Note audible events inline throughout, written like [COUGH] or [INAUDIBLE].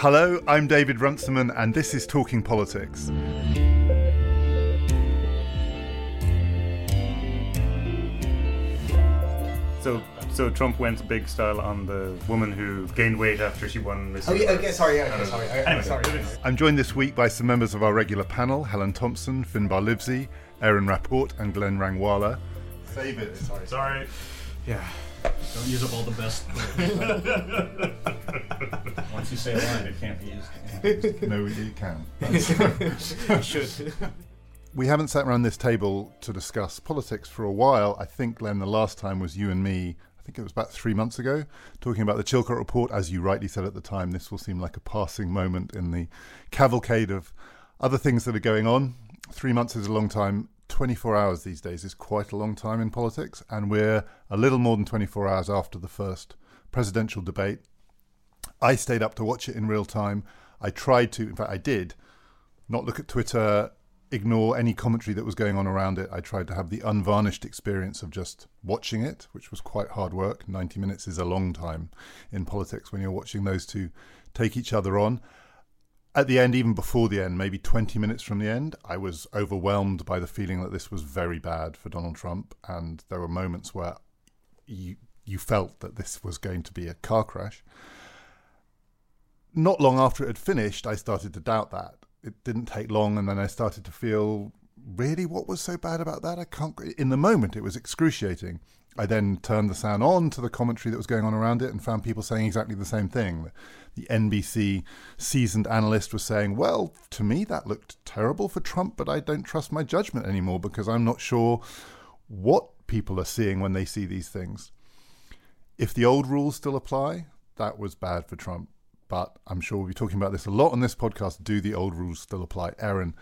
Hello, I'm David Runciman, and this is Talking Politics. So, so Trump went big style on the woman who gained weight after she won Miss. Oh, yeah, okay, sorry, yeah, okay, sorry. okay, Anyway, sorry. sorry. I'm joined this week by some members of our regular panel Helen Thompson, Finbarr Livesey, Aaron Rapport, and Glen Rangwala. David, sorry. Sorry. Yeah. Don't use up all the best. [LAUGHS] [LAUGHS] Once you say a line, it can't be used. [LAUGHS] No, [LAUGHS] you can. Should. We haven't sat around this table to discuss politics for a while. I think, Glen, the last time was you and me. I think it was about three months ago, talking about the Chilcot report. As you rightly said at the time, this will seem like a passing moment in the cavalcade of other things that are going on. Three months is a long time. 24 hours these days is quite a long time in politics, and we're a little more than 24 hours after the first presidential debate. I stayed up to watch it in real time. I tried to, in fact, I did not look at Twitter, ignore any commentary that was going on around it. I tried to have the unvarnished experience of just watching it, which was quite hard work. 90 minutes is a long time in politics when you're watching those two take each other on. At the end, even before the end, maybe 20 minutes from the end, I was overwhelmed by the feeling that this was very bad for Donald Trump. And there were moments where you, you felt that this was going to be a car crash not long after it had finished, I started to doubt that. It didn't take long, and then I started to feel, really, what was so bad about that? I can't. In the moment, it was excruciating. I then turned the sound on to the commentary that was going on around it and found people saying exactly the same thing. The NBC seasoned analyst was saying, Well, to me, that looked terrible for Trump, but I don't trust my judgment anymore because I'm not sure what people are seeing when they see these things. If the old rules still apply, that was bad for Trump but I'm sure we'll be talking about this a lot on this podcast. Do the old rules still apply? Aaron,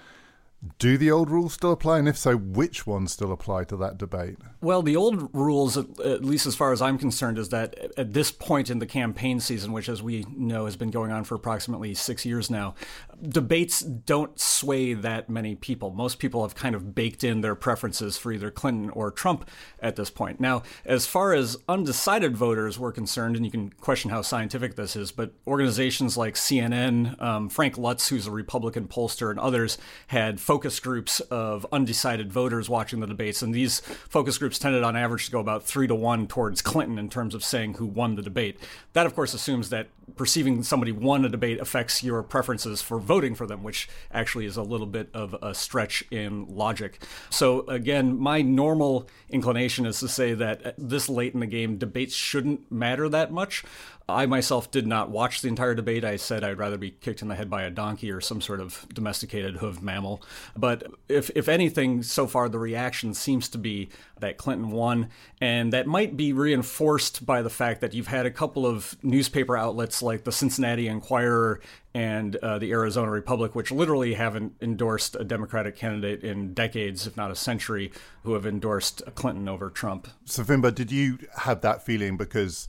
do the old rules still apply? And if so, which ones still apply to that debate? Well, the old rules, at least as far as I'm concerned, is that at this point in the campaign season, which, as we know, has been going on for approximately six years now, debates don't sway that many people. Most people have kind of baked in their preferences for either Clinton or Trump at this point. Now, as far as undecided voters were concerned, and you can question how scientific this is, but organizations like CNN, um, Frank Luntz, who's a Republican pollster, and others had focus groups of undecided voters watching the debates, and these focus groups tended on average to go about three to one towards Clinton in terms of saying who won the debate. That, of course, assumes that perceiving somebody won a debate affects your preferences for voting for them, which actually is a little bit of a stretch in logic. So, again, my normal inclination is to say that uh, this late in the game, debates shouldn't matter that much. I myself did not watch the entire debate. I said I'd rather be kicked in the head by a donkey or some sort of domesticated hooved mammal. But if, if anything, so far the reaction seems to be that Clinton won, and that might be reinforced by the fact that you've had a couple of newspaper outlets like the Cincinnati Enquirer and uh, the Arizona Republic, which literally haven't endorsed a Democratic candidate in decades, if not a century, who have endorsed Clinton over Trump. So, Finbarr, did you have that feeling because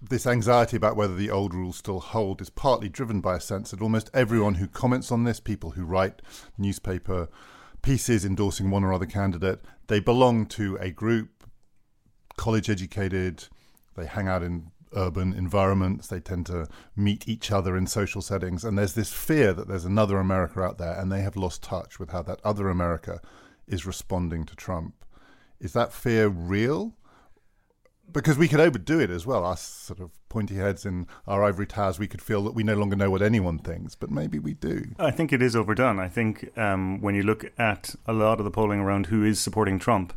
this anxiety about whether the old rules still hold is partly driven by a sense that almost everyone who comments on this, people who write newspaper pieces endorsing one or other candidate, they belong to a group, college educated, they hang out in urban environments, they tend to meet each other in social settings, and there's this fear that there's another America out there, and they have lost touch with how that other America is responding to Trump. Is that fear real? Because we could overdo it as well. Us sort of pointy heads in our ivory towers, we could feel that we no longer know what anyone thinks, but maybe we do. I think it is overdone. I think um, when you look at a lot of the polling around who is supporting Trump,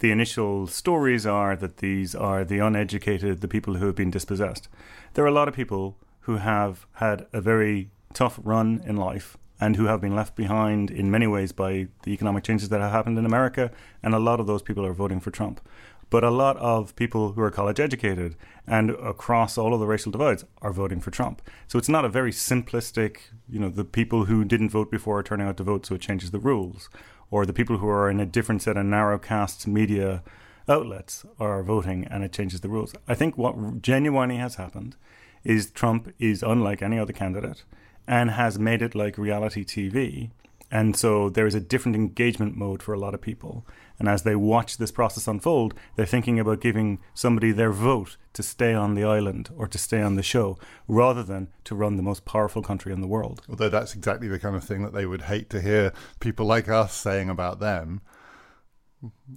the initial stories are that these are the uneducated, the people who have been dispossessed. There are a lot of people who have had a very tough run in life and who have been left behind in many ways by the economic changes that have happened in America, and a lot of those people are voting for Trump. But a lot of people who are college educated and across all of the racial divides are voting for Trump. So it's not a very simplistic, you know, the people who didn't vote before are turning out to vote, so it changes the rules. Or the people who are in a different set of narrow cast media outlets are voting and it changes the rules. I think what genuinely has happened is Trump is unlike any other candidate and has made it like reality TV And so there is a different engagement mode for a lot of people. And as they watch this process unfold, they're thinking about giving somebody their vote to stay on the island or to stay on the show rather than to run the most powerful country in the world. Although that's exactly the kind of thing that they would hate to hear people like us saying about them.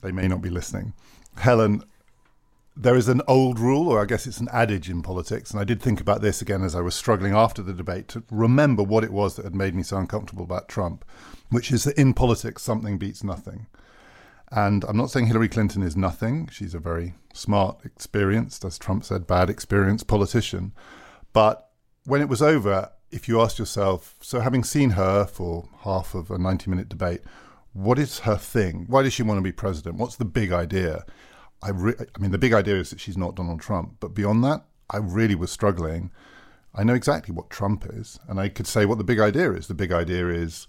They may not be listening. Helen, there is an old rule, or I guess it's an adage in politics, and I did think about this again as I was struggling after the debate to remember what it was that had made me so uncomfortable about Trump, which is that in politics, something beats nothing. And I'm not saying Hillary Clinton is nothing. She's a very smart, experienced, as Trump said, bad experienced politician. But when it was over, if you asked yourself, so having seen her for half of a 90 minute debate, what is her thing? Why does she want to be president? What's the big idea? I, re- I mean, the big idea is that she's not Donald Trump. But beyond that, I really was struggling. I know exactly what Trump is, and I could say what the big idea is. The big idea is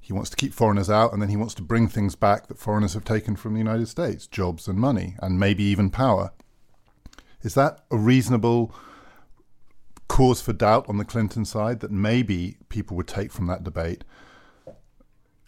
he wants to keep foreigners out, and then he wants to bring things back that foreigners have taken from the United States jobs and money, and maybe even power. Is that a reasonable cause for doubt on the Clinton side that maybe people would take from that debate?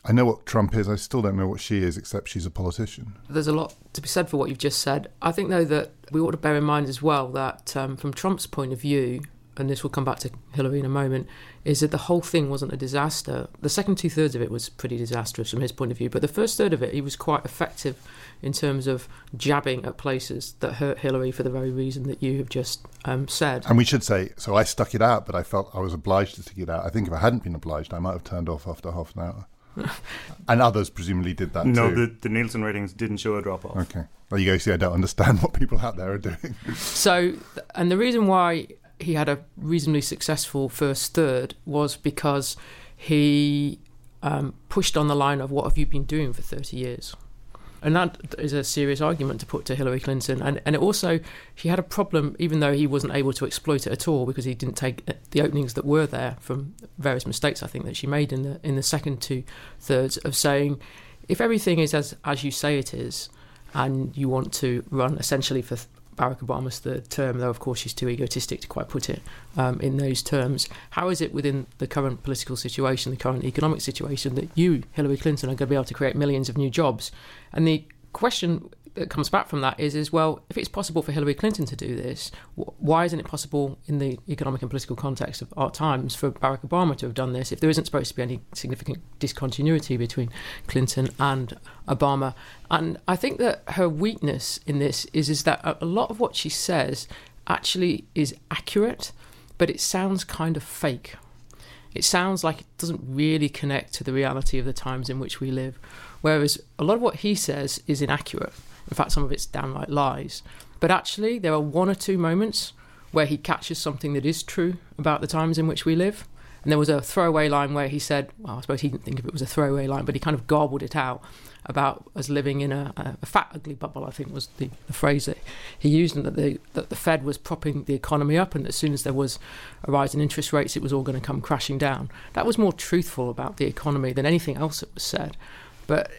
I know what Trump is. I still don't know what she is, except she's a politician. There's a lot to be said for what you've just said. I think, though, that we ought to bear in mind as well that um, from Trump's point of view, and this will come back to Hillary in a moment, is that the whole thing wasn't a disaster. The second two thirds of it was pretty disastrous from his point of view, but the first third of it, he was quite effective in terms of jabbing at places that hurt Hillary for the very reason that you have just um, said. And we should say, so I stuck it out, but I felt I was obliged to stick it out. I think if I hadn't been obliged, I might have turned off after half an hour. [LAUGHS] and others presumably did that no, too. the, the Nielsen ratings didn't show a drop off. Okay. There you go. See, I don't understand [LAUGHS] what people out there are doing. So, and the reason why he had a reasonably successful first third was because he um, pushed on the line of what have you been doing for 30 years? And that is a serious argument to put to Hillary Clinton. And, and also, she had a problem, even though he wasn't able to exploit it at all because he didn't take uh, the openings that were there from various mistakes I think that she made in the in the second two thirds of saying, if everything is as as you say it is, and you want to run essentially for Barack Obama's third term, though of course she's too egotistic to quite put it um, in those terms. How is it within the current political situation, the current economic situation, that you, Hillary Clinton, are going to be able to create millions of new jobs? And the question that comes back from that is, is well, if it's possible for Hillary Clinton to do this, why isn't it possible in the economic and political context of our times for Barack Obama to have done this? If there isn't supposed to be any significant discontinuity between Clinton and Obama, and I think that her weakness in this is is that a lot of what she says actually is accurate, but it sounds kind of fake. It sounds like it doesn't really connect to the reality of the times in which we live. Whereas a lot of what he says is inaccurate. In fact, some of it's downright lies. But actually, there are one or two moments where he catches something that is true about the times in which we live. And there was a throwaway line where he said, well, I suppose he didn't think if it was a throwaway line, but he kind of garbled it out about us living in a, a fat, ugly bubble, I think was the, the phrase that he used, and that the, that the Fed was propping the economy up, and as soon as there was a rise in interest rates, it was all going to come crashing down. That was more truthful about the economy than anything else that was said. But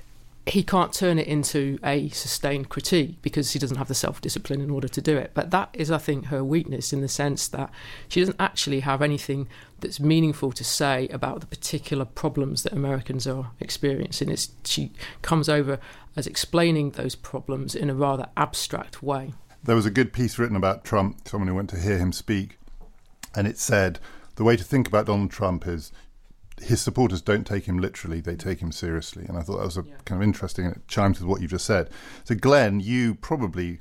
he can't turn it into a sustained critique because he doesn't have the self discipline in order to do it. But that is, I think, her weakness in the sense that she doesn't actually have anything that's meaningful to say about the particular problems that Americans are experiencing. It's, she comes over as explaining those problems in a rather abstract way. There was a good piece written about Trump, someone who went to hear him speak, and it said the way to think about Donald Trump is his supporters don't take him literally; they take him seriously. And I thought that was a yeah. kind of interesting, and it chimes with what you just said. So, Glen, you probably,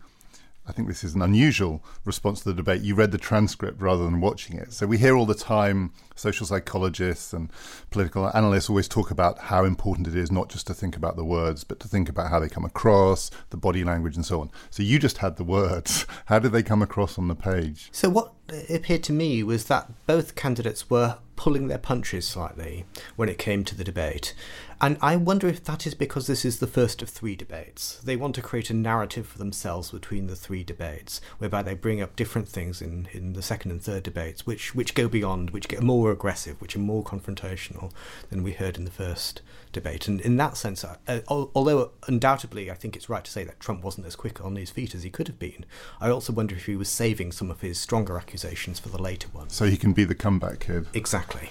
I think this is an unusual response to the debate. You read the transcript rather than watching it. So we hear all the time social psychologists and political analysts always talk about how important it is not just to think about the words, but to think about how they come across, the body language, and so on. So you just had the words. [LAUGHS] How did they come across on the page? So what appeared to me was that both candidates were pulling their punches slightly when it came to the debate. And I wonder if that is because this is the first of three debates. They want to create a narrative for themselves between the three debates, whereby they bring up different things in, in the second and third debates, which, which go beyond, which get more aggressive, which are more confrontational than we heard in the first debate. And in that sense, uh, although undoubtedly I think it's right to say that Trump wasn't as quick on his feet as he could have been, I also wonder if he was saving some of his stronger accusations for the later ones. So he can be the comeback kid. Exactly.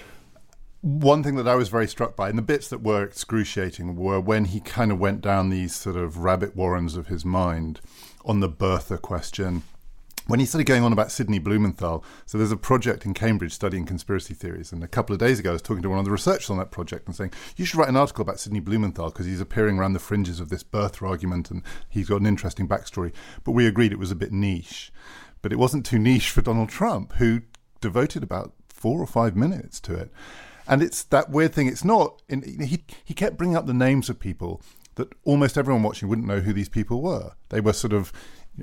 one thing that I was very struck by, and the bits that were excruciating, were when he kind of went down these sort of rabbit warrens of his mind on the birther question. When he started going on about Sidney Blumenthal, so there's a project in Cambridge studying conspiracy theories, and a couple of days ago I was talking to one of the researchers on that project and saying, you should write an article about Sidney Blumenthal because he's appearing around the fringes of this birther argument and he's got an interesting backstory. But we agreed it was a bit niche. But it wasn't too niche for Donald Trump, who devoted about four or five minutes to it. And it's that weird thing. It's not. He he kept bringing up the names of people that almost everyone watching wouldn't know who these people were. They were sort of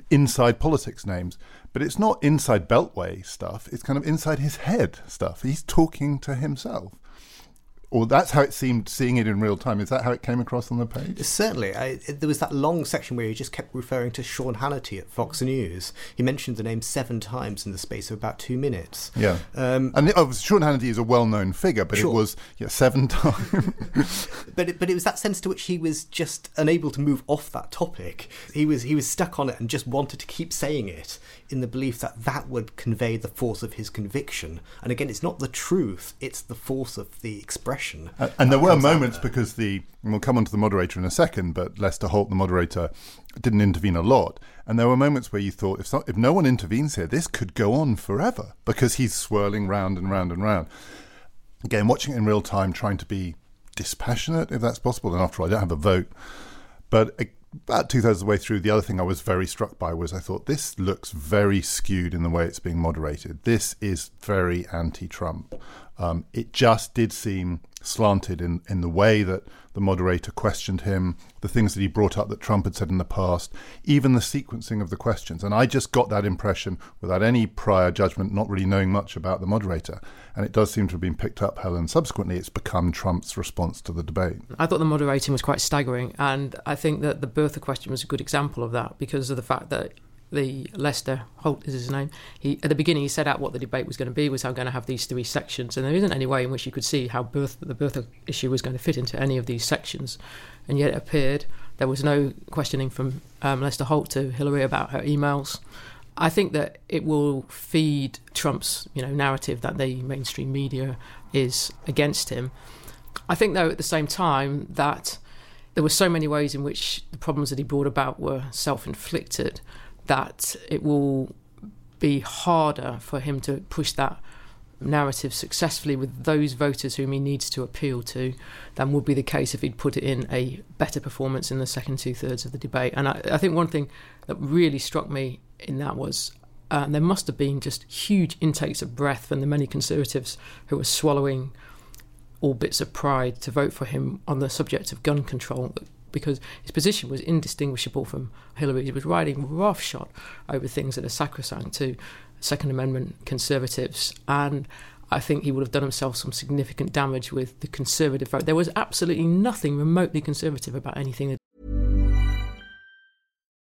inside politics names, but it's not inside Beltway stuff. It's kind of inside his head stuff. He's talking to himself or that's how it seemed seeing it in real time. Is that how it came across on the page? Certainly. I, there was that long section where he just kept referring to Sean Hannity at Fox News. He mentioned the name seven times in the space of about two minutes. Yeah. Um, and it, oh, Sean Hannity is a well known figure, but sure. it was yeah, seven [LAUGHS] times. but, it, but it was that sense to which he was just unable to move off that topic. He was, he was stuck on it and just wanted to keep saying it in the belief that that would convey the force of his conviction. And again, it's not the truth, it's the force of the expression. Uh, and there were moments because the, we'll come on to the moderator in a second, but Lester Holt, the moderator, didn't intervene a lot. And there were moments where you thought, if, so, if no one intervenes here, this could go on forever because he's swirling round and round and round. Again, watching it in real time, trying to be dispassionate, if that's possible. And after all, I don't have a vote. But about two thirds of the way through, the other thing I was very struck by was I thought this looks very skewed in the way it's being moderated. This is very anti Trump. Um, it just did seem slanted in, in the way that the moderator questioned him, the things that he brought up that Trump had said in the past, even the sequencing of the questions. And I just got that impression without any prior judgment, not really knowing much about the moderator. And it does seem to have been picked up, Helen. Subsequently, it's become Trump's response to the debate. I thought the moderating was quite staggering. And I think that the birther question was a good example of that because of the fact that the Lester Holt is his name. He at the beginning he set out what the debate was going to be. Was how going to have these three sections, and there isn't any way in which you could see how birth the birth issue was going to fit into any of these sections, and yet it appeared there was no questioning from um, Lester Holt to Hillary about her emails. I think that it will feed Trump's you know narrative that the mainstream media is against him. I think though at the same time that there were so many ways in which the problems that he brought about were self-inflicted that it will be harder for him to push that narrative successfully with those voters whom he needs to appeal to than would be the case if he'd put it in a better performance in the second two thirds of the debate. And I, I, think one thing that really struck me in that was uh, there must have been just huge intakes of breath from the many conservatives who were swallowing all bits of pride to vote for him on the subject of gun control because his position was indistinguishable from Hillary. He was riding roughshod over things that are sacrosanct to Second Amendment conservatives. And I think he would have done himself some significant damage with the conservative vote. There was absolutely nothing remotely conservative about anything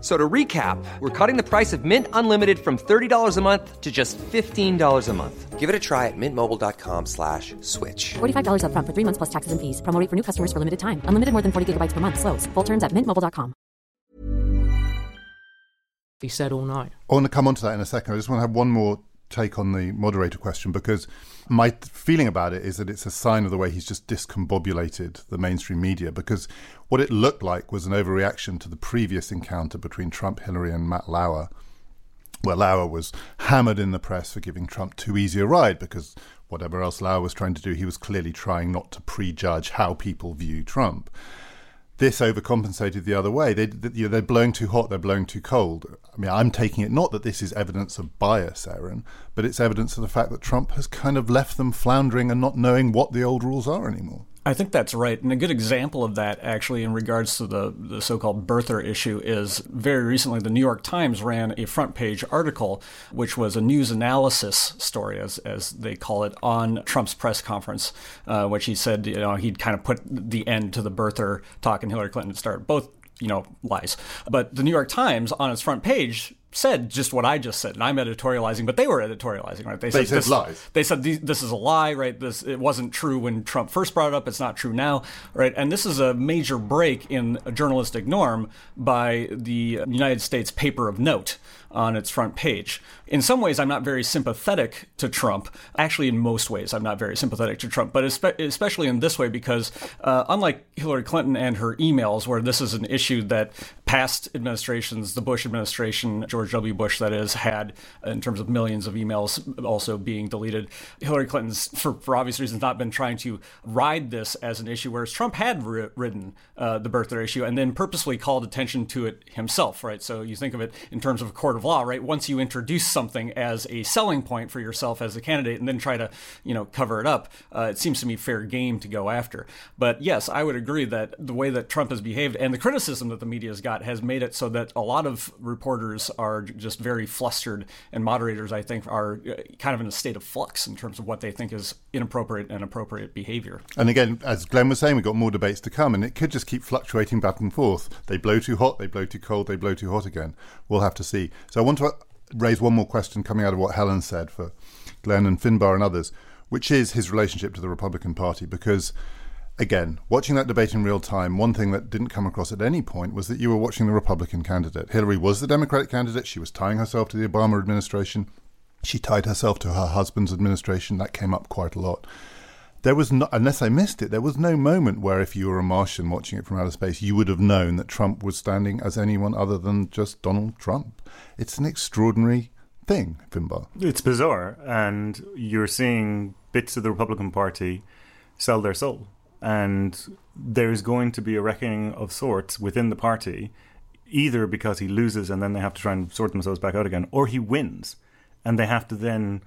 So to recap, we're cutting the price of Mint Unlimited from $30 a month to just $15 a month. Give it a try at mintmobile.com slash switch. $45 up front for three months plus taxes and fees. Promo for new customers for limited time. Unlimited more than 40 gigabytes per month. Slows. Full terms at mintmobile.com. He said all night. I want to come on to that in a second. I just want to have one more take on the moderator question because my feeling about it is that it's a sign of the way he's just discombobulated the mainstream media because what it looked like was an overreaction to the previous encounter between Trump, Hillary, and Matt Lauer, where Lauer was hammered in the press for giving Trump too easy a ride because whatever else Lauer was trying to do, he was clearly trying not to prejudge how people view Trump this overcompensated the other way. They, they, you know, they're blowing too hot, they're blowing too cold. I mean, I'm taking it not that this is evidence of bias, Aaron, but it's evidence of the fact that Trump has kind of left them floundering and not knowing what the old rules are anymore. I think that's right. And a good example of that, actually, in regards to the, the so called birther issue, is very recently the New York Times ran a front page article, which was a news analysis story, as, as they call it, on Trump's press conference, uh, which he said, you know, he'd kind of put the end to the birther talk and Hillary Clinton start both you know, lies. But the New York Times on its front page said just what I just said, and I'm editorializing, but they were editorializing, right? They said this, lies. They said this is a lie, right? This it wasn't true when Trump first brought it up. It's not true now, right? And this is a major break in a journalistic norm by the United States paper of note on its front page. In some ways, I'm not very sympathetic to Trump. Actually, in most ways, I'm not very sympathetic to Trump, but espe- especially in this way because, uh, unlike Hillary Clinton and her emails, where this is an issue that past administrations, the Bush administration, George W. Bush, that is, had in terms of millions of emails also being deleted, Hillary Clinton's, for, for obvious reasons, not been trying to ride this as an issue, whereas Trump had ri- ridden uh, the birther issue and then purposely called attention to it himself, right? So you think of it in terms of a court of law, right? Once you introduce something as a selling point for yourself as a candidate and then try to, you know, cover it up, uh, it seems to me fair game to go after. But yes, I would agree that the way that Trump has behaved and the criticism that the media has got has made it so that a lot of reporters are just very flustered, and moderators, I think, are uh, kind of in a state of flux in terms of what they think is inappropriate and appropriate behavior. And again, as Glen was saying, we've got more debates to come, and it could just keep fluctuating back and forth. They blow too hot, they blow too cold, they blow too hot again. We'll have to see. So I want to raise one more question coming out of what Helen said for Glenn and Finbarr and others, which is his relationship to the Republican Party. Because, again, watching that debate in real time, one thing that didn't come across at any point was that you were watching the Republican candidate. Hillary was the Democratic candidate. She was tying herself to the Obama administration. She tied herself to her husband's administration. That came up quite a lot. There was unless I missed it, there was no moment where if you were a Martian watching it from outer space, you would have known that Trump was standing as anyone other than just Donald Trump. It's an extraordinary thing, Finbarr. It's bizarre, and you're seeing bits of the Republican Party sell their soul, and there's going to be a reckoning of sorts within the party, either because he loses and then they have to try and sort themselves back out again, or he wins, and they have to then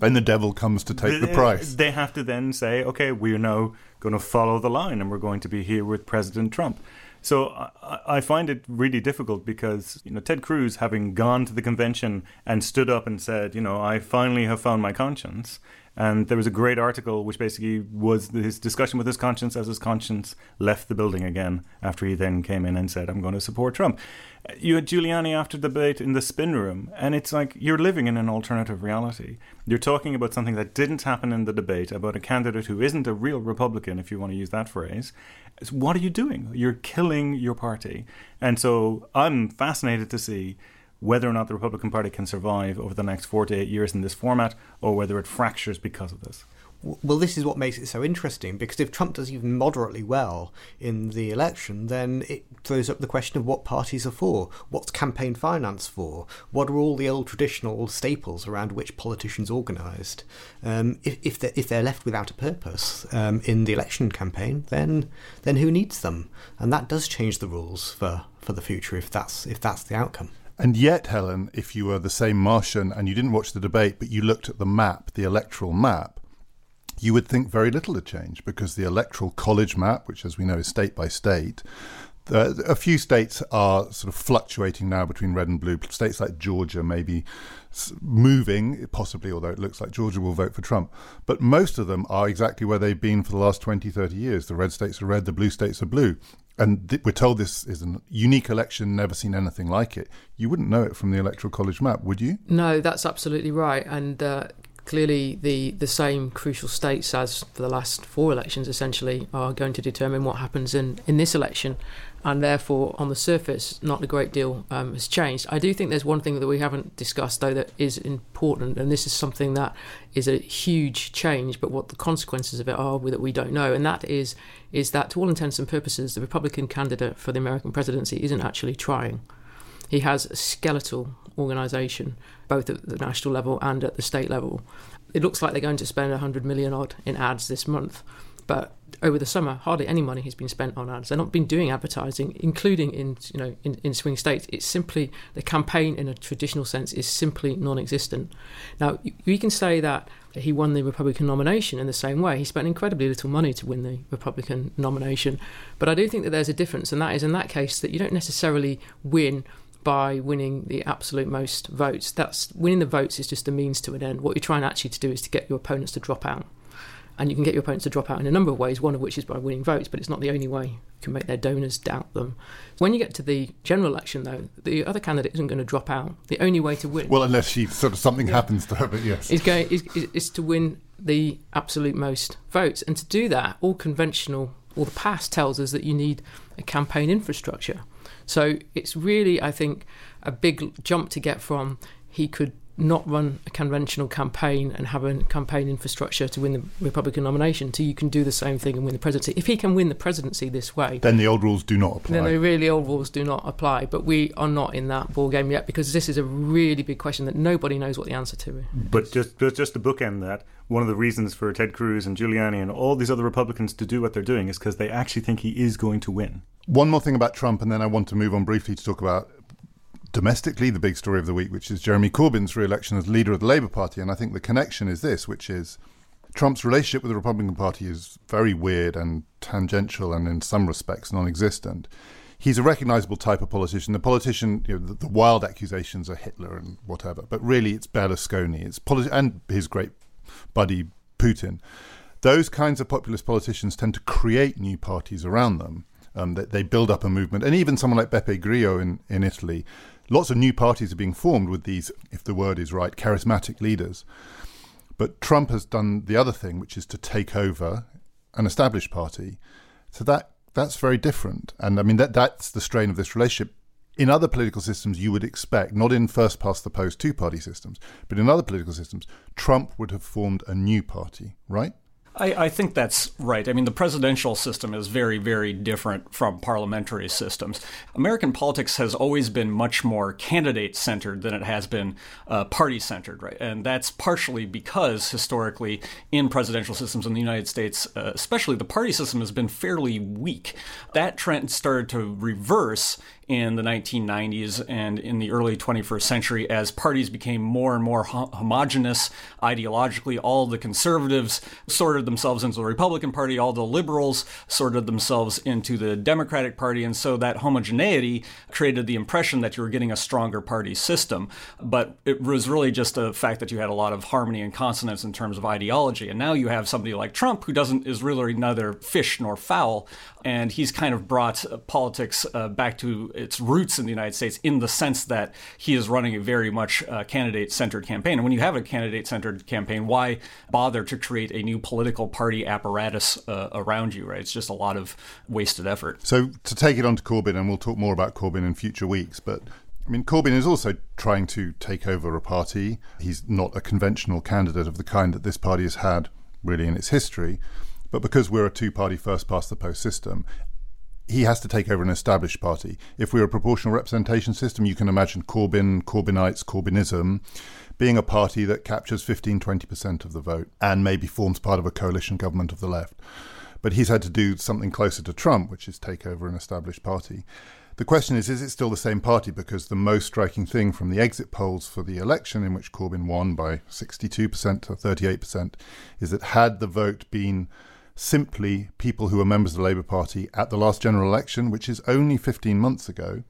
Then the devil comes to take the price. They have to then say, okay, we're now going to follow the line and we're going to be here with President Trump. So I, I find it really difficult because you know Ted Cruz, having gone to the convention and stood up and said, you know, I finally have found my conscience. And there was a great article which basically was his discussion with his conscience as his conscience left the building again after he then came in and said, I'm going to support Trump. You had Giuliani after the debate in the spin room, and it's like you're living in an alternative reality. You're talking about something that didn't happen in the debate, about a candidate who isn't a real Republican, if you want to use that phrase. What are you doing? You're killing your party. And so I'm fascinated to see whether or not the Republican Party can survive over the next four to eight years in this format, or whether it fractures because of this. Well, this is what makes it so interesting because if Trump does even moderately well in the election, then it throws up the question of what parties are for, what's campaign finance for, what are all the old traditional staples around which politicians organised. Um, if, if, they're, if they're left without a purpose um, in the election campaign, then then who needs them? And that does change the rules for, for the future if that's if that's the outcome. And yet, Helen, if you were the same Martian and you didn't watch the debate, but you looked at the map, the electoral map, you would think very little had changed because the electoral college map, which, as we know, is state by state, the, a few states are sort of fluctuating now between red and blue. States like Georgia may be moving, possibly, although it looks like Georgia will vote for Trump. But most of them are exactly where they've been for the last 20, 30 years. The red states are red, the blue states are blue. And th- we're told this is a unique election, never seen anything like it. You wouldn't know it from the electoral college map, would you? No, that's absolutely right. And uh, clearly, the, the same crucial states as for the last four elections essentially are going to determine what happens in, in this election. And therefore, on the surface, not a great deal um, has changed. I do think there's one thing that we haven't discussed, though, that is important. And this is something that is a huge change, but what the consequences of it are that we don't know. And that is, is that, to all intents and purposes, the Republican candidate for the American presidency isn't actually trying. He has a skeletal organisation, both at the national level and at the state level. It looks like they're going to spend 100 million odd in ads this month, but over the summer, hardly any money has been spent on ads. They've not been doing advertising, including in you know in, in swing states. It's simply the campaign in a traditional sense is simply non-existent. Now you can say that he won the Republican nomination in the same way. He spent incredibly little money to win the Republican nomination, but I do think that there's a difference, and that is in that case that you don't necessarily win by winning the absolute most votes. That's winning the votes is just a means to an end. What you're trying actually to do is to get your opponents to drop out. And you can get your opponents to drop out in a number of ways, one of which is by winning votes, but it's not the only way you can make their donors doubt them. When you get to the general election, though, the other candidate isn't going to drop out. The only way to win Well, unless she sort of something happens to her, but yes. is going is, is, to win the absolute most votes, and to do that, all conventional or the past tells us that you need a campaign infrastructure. So it's really, I think, a big jump to get from he could not run a conventional campaign and have a campaign infrastructure to win the Republican nomination to you can do the same thing and win the presidency. If he can win the presidency this way, Then the old rules do not apply. then the really old rules do not apply. But we are not in that ball game yet because this is a really big question that nobody knows what the answer to is. But just, just just to bookend that, one of the reasons for Ted Cruz and Giuliani and all these other Republicans to do what they're doing is because they actually think he is going to win. One more thing about Trump, and then I want to move on briefly to talk about domestically the big story of the week, which is Jeremy Corbyn's re election as leader of the Labour Party. And I think the connection is this, which is Trump's relationship with the Republican Party is very weird and tangential and in some respects non existent. He's a recognizable type of politician. The politician, you know, the, the wild accusations are Hitler and whatever, but really it's Berlusconi, it's politi- and his great buddy Putin. Those kinds of populist politicians tend to create new parties around them. Um, they, they build up a movement, and even someone like Beppe Grillo in, in Italy, lots of new parties are being formed with these, if the word is right, charismatic leaders. But Trump has done the other thing, which is to take over an established party. So that that's very different, and I mean that that's the strain of this relationship. In other political systems, you would expect, not in first past the post two party systems, but in other political systems, Trump would have formed a new party, right? I, I think that's right. I mean, the presidential system is very, very different from parliamentary systems. American politics has always been much more candidate centered than it has been uh, party centered, right? And that's partially because historically, in presidential systems in the United States, uh, especially, the party system has been fairly weak. That trend started to reverse in the 1990s and in the early 21st century as parties became more and more ho- homogenous ideologically. All the conservatives sorted themselves into the Republican Party, all the liberals sorted themselves into the Democratic Party, and so that homogeneity created the impression that you were getting a stronger party system. But it was really just a fact that you had a lot of harmony and consonance in terms of ideology. And now you have somebody like Trump who doesn't is really neither fish nor fowl, and he's kind of brought politics uh, back to its roots in the United States in the sense that he is running a very much uh, candidate centered campaign. And when you have a candidate centered campaign, why bother to create a new political party apparatus uh, around you, right? It's just a lot of wasted effort. So to take it on to Corbyn, and we'll talk more about Corbyn in future weeks, but I mean, Corbyn is also trying to take over a party. He's not a conventional candidate of the kind that this party has had really in its history. But because we're a two party first past the post system, he has to take over an established party. If we're a proportional representation system, you can imagine Corbyn, Corbynites, Corbynism being a party that captures 15 20% of the vote and maybe forms part of a coalition government of the left. But he's had to do something closer to Trump, which is take over an established party. The question is, is it still the same party? Because the most striking thing from the exit polls for the election, in which Corbyn won by 62% to 38%, is that had the vote been simply people who were members of the Labour Party at the last general election, which is only 15 months ago,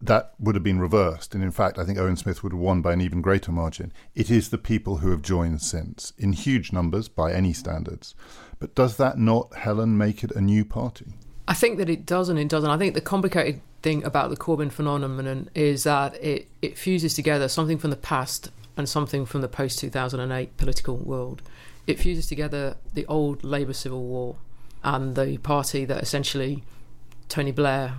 that would have been reversed. And in fact, I think Owen Smith would have won by an even greater margin. It is the people who have joined since, in huge numbers by any standards. But does that not, Helen, make it a new party? I think that it does and it doesn't. I think the complicated thing about the Corbyn phenomenon is that it, it fuses together something from the past and something from the post 2008 political world. It fuses together the old Labour Civil War and the party that essentially Tony Blair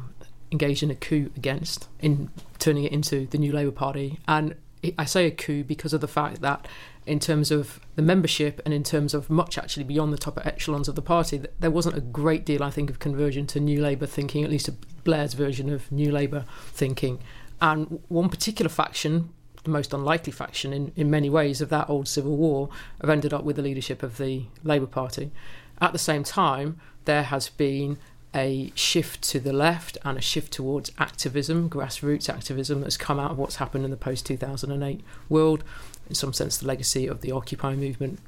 engaged in a coup against in turning it into the new Labour Party. And I say a coup because of the fact that, in terms of the membership and in terms of much actually beyond the top echelons of the party, there wasn't a great deal, I think, of conversion to New Labour thinking, at least Blair's version of New Labour thinking. And one particular faction, the most unlikely faction in, in many ways of that old civil war, have ended up with the leadership of the Labour Party. At the same time, there has been a shift to the left and a shift towards activism, grassroots activism that's come out of what's happened in the post 2008 world, in some sense, the legacy of the Occupy movement.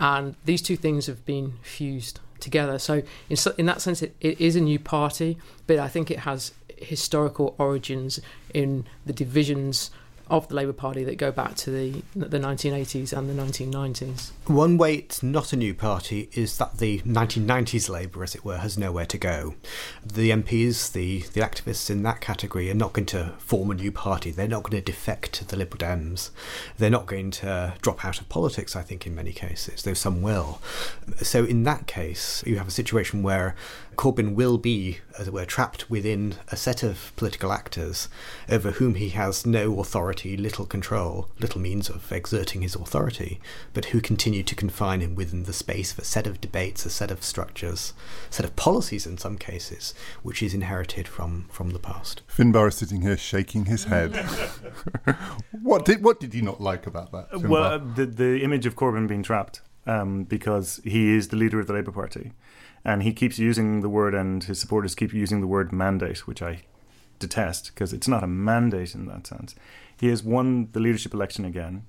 And these two things have been fused together. So, in, in that sense, it, it is a new party, but I think it has historical origins in the divisions of the Labour Party that go back to the the 1980s and the 1990s. One way it's not a new party is that the 1990s Labour, as it were, has nowhere to go. The MPs, the, the activists in that category, are not going to form a new party. They're not going to defect to the Liberal Dems. They're not going to drop out of politics, I think, in many cases, though some will. So, in that case, you have a situation where Corbyn will be, as it were, trapped within a set of political actors over whom he has no authority, little control, little means of exerting his authority, but who continue to confine him within the space of a set of debates, a set of structures, a set of policies in some cases, which is inherited from, from the past. Finbarr is sitting here shaking his head. [LAUGHS] what did what did you not like about that? Finbarr? Well, uh, the the image of Corbyn being trapped um, because he is the leader of the Labour Party, and he keeps using the word, and his supporters keep using the word mandate, which I detest because it's not a mandate in that sense. He has won the leadership election again,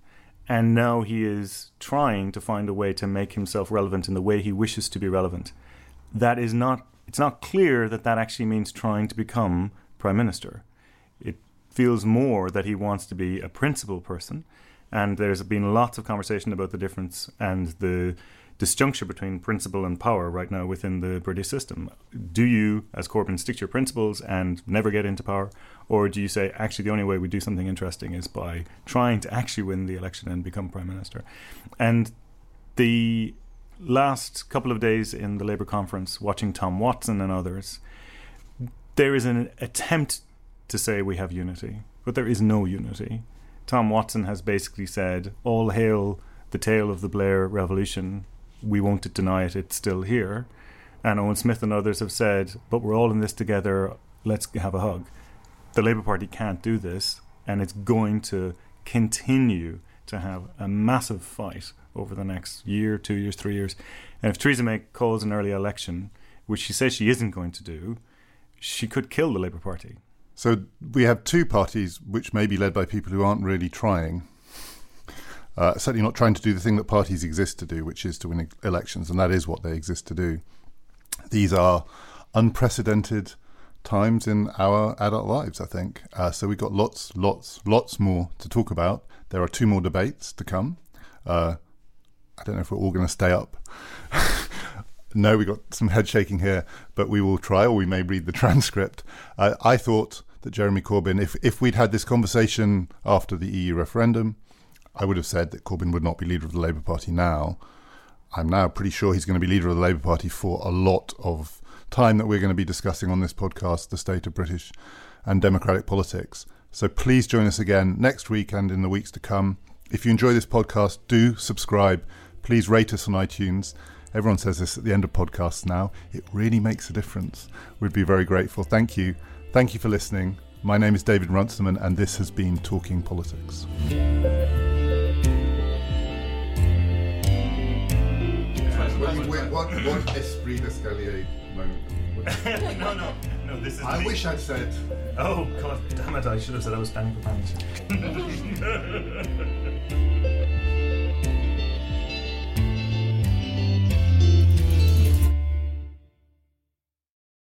and now he is trying to find a way to make himself relevant in the way he wishes to be relevant. That is not. It's not clear that that actually means trying to become prime minister. It feels more that he wants to be a principal person, and there's been lots of conversation about the difference and the disjuncture between principle and power right now within the British system. Do you, as Corbyn, stick to your principles and never get into power? Or do you say, actually, the only way we do something interesting is by trying to actually win the election and become Prime Minister? And the last couple of days in the Labour conference, watching Tom Watson and others, there is an attempt to say we have unity, but there is no unity. Tom Watson has basically said, All hail the tale of the Blair Revolution we won't deny it, it's still here. And Owen Smith and others have said, but we're all in this together, let's have a hug. The Labour Party can't do this, and it's going to continue to have a massive fight over the next year, two years, three years. And if Theresa May calls an early election, which she says she isn't going to do, she could kill the Labour Party. So we have two parties which may be led by people who aren't really trying uh, certainly not trying to do the thing that parties exist to do, which is to win elections, and that is what they exist to do. These are unprecedented times in our adult lives, I think. Uh, so we've got lots, lots, lots more to talk about. There are two more debates to come. Uh, I don't know if we're all going to stay up. [LAUGHS] no, we got some head shaking here, but we will try, or we may read the [LAUGHS] transcript. Uh, I thought that Jeremy Corbyn, if if we'd had this conversation after the EU referendum, I would have said that Corbyn would not be leader of the Labour Party now. I'm now pretty sure he's going to be leader of the Labour Party for a lot of time that we're going to be discussing on this podcast the state of British and democratic politics. So please join us again next week and in the weeks to come. If you enjoy this podcast, do subscribe. Please rate us on iTunes. Everyone says this at the end of podcasts now. It really makes a difference. We'd be very grateful. Thank you. Thank you for listening. My name is David Runciman, and this has been Talking Politics. What, what esprit d'escalier moment? [LAUGHS] no, no, no. This is. I the- wish I'd said. Oh God, damn it! I should have said I was standing for pants. [LAUGHS]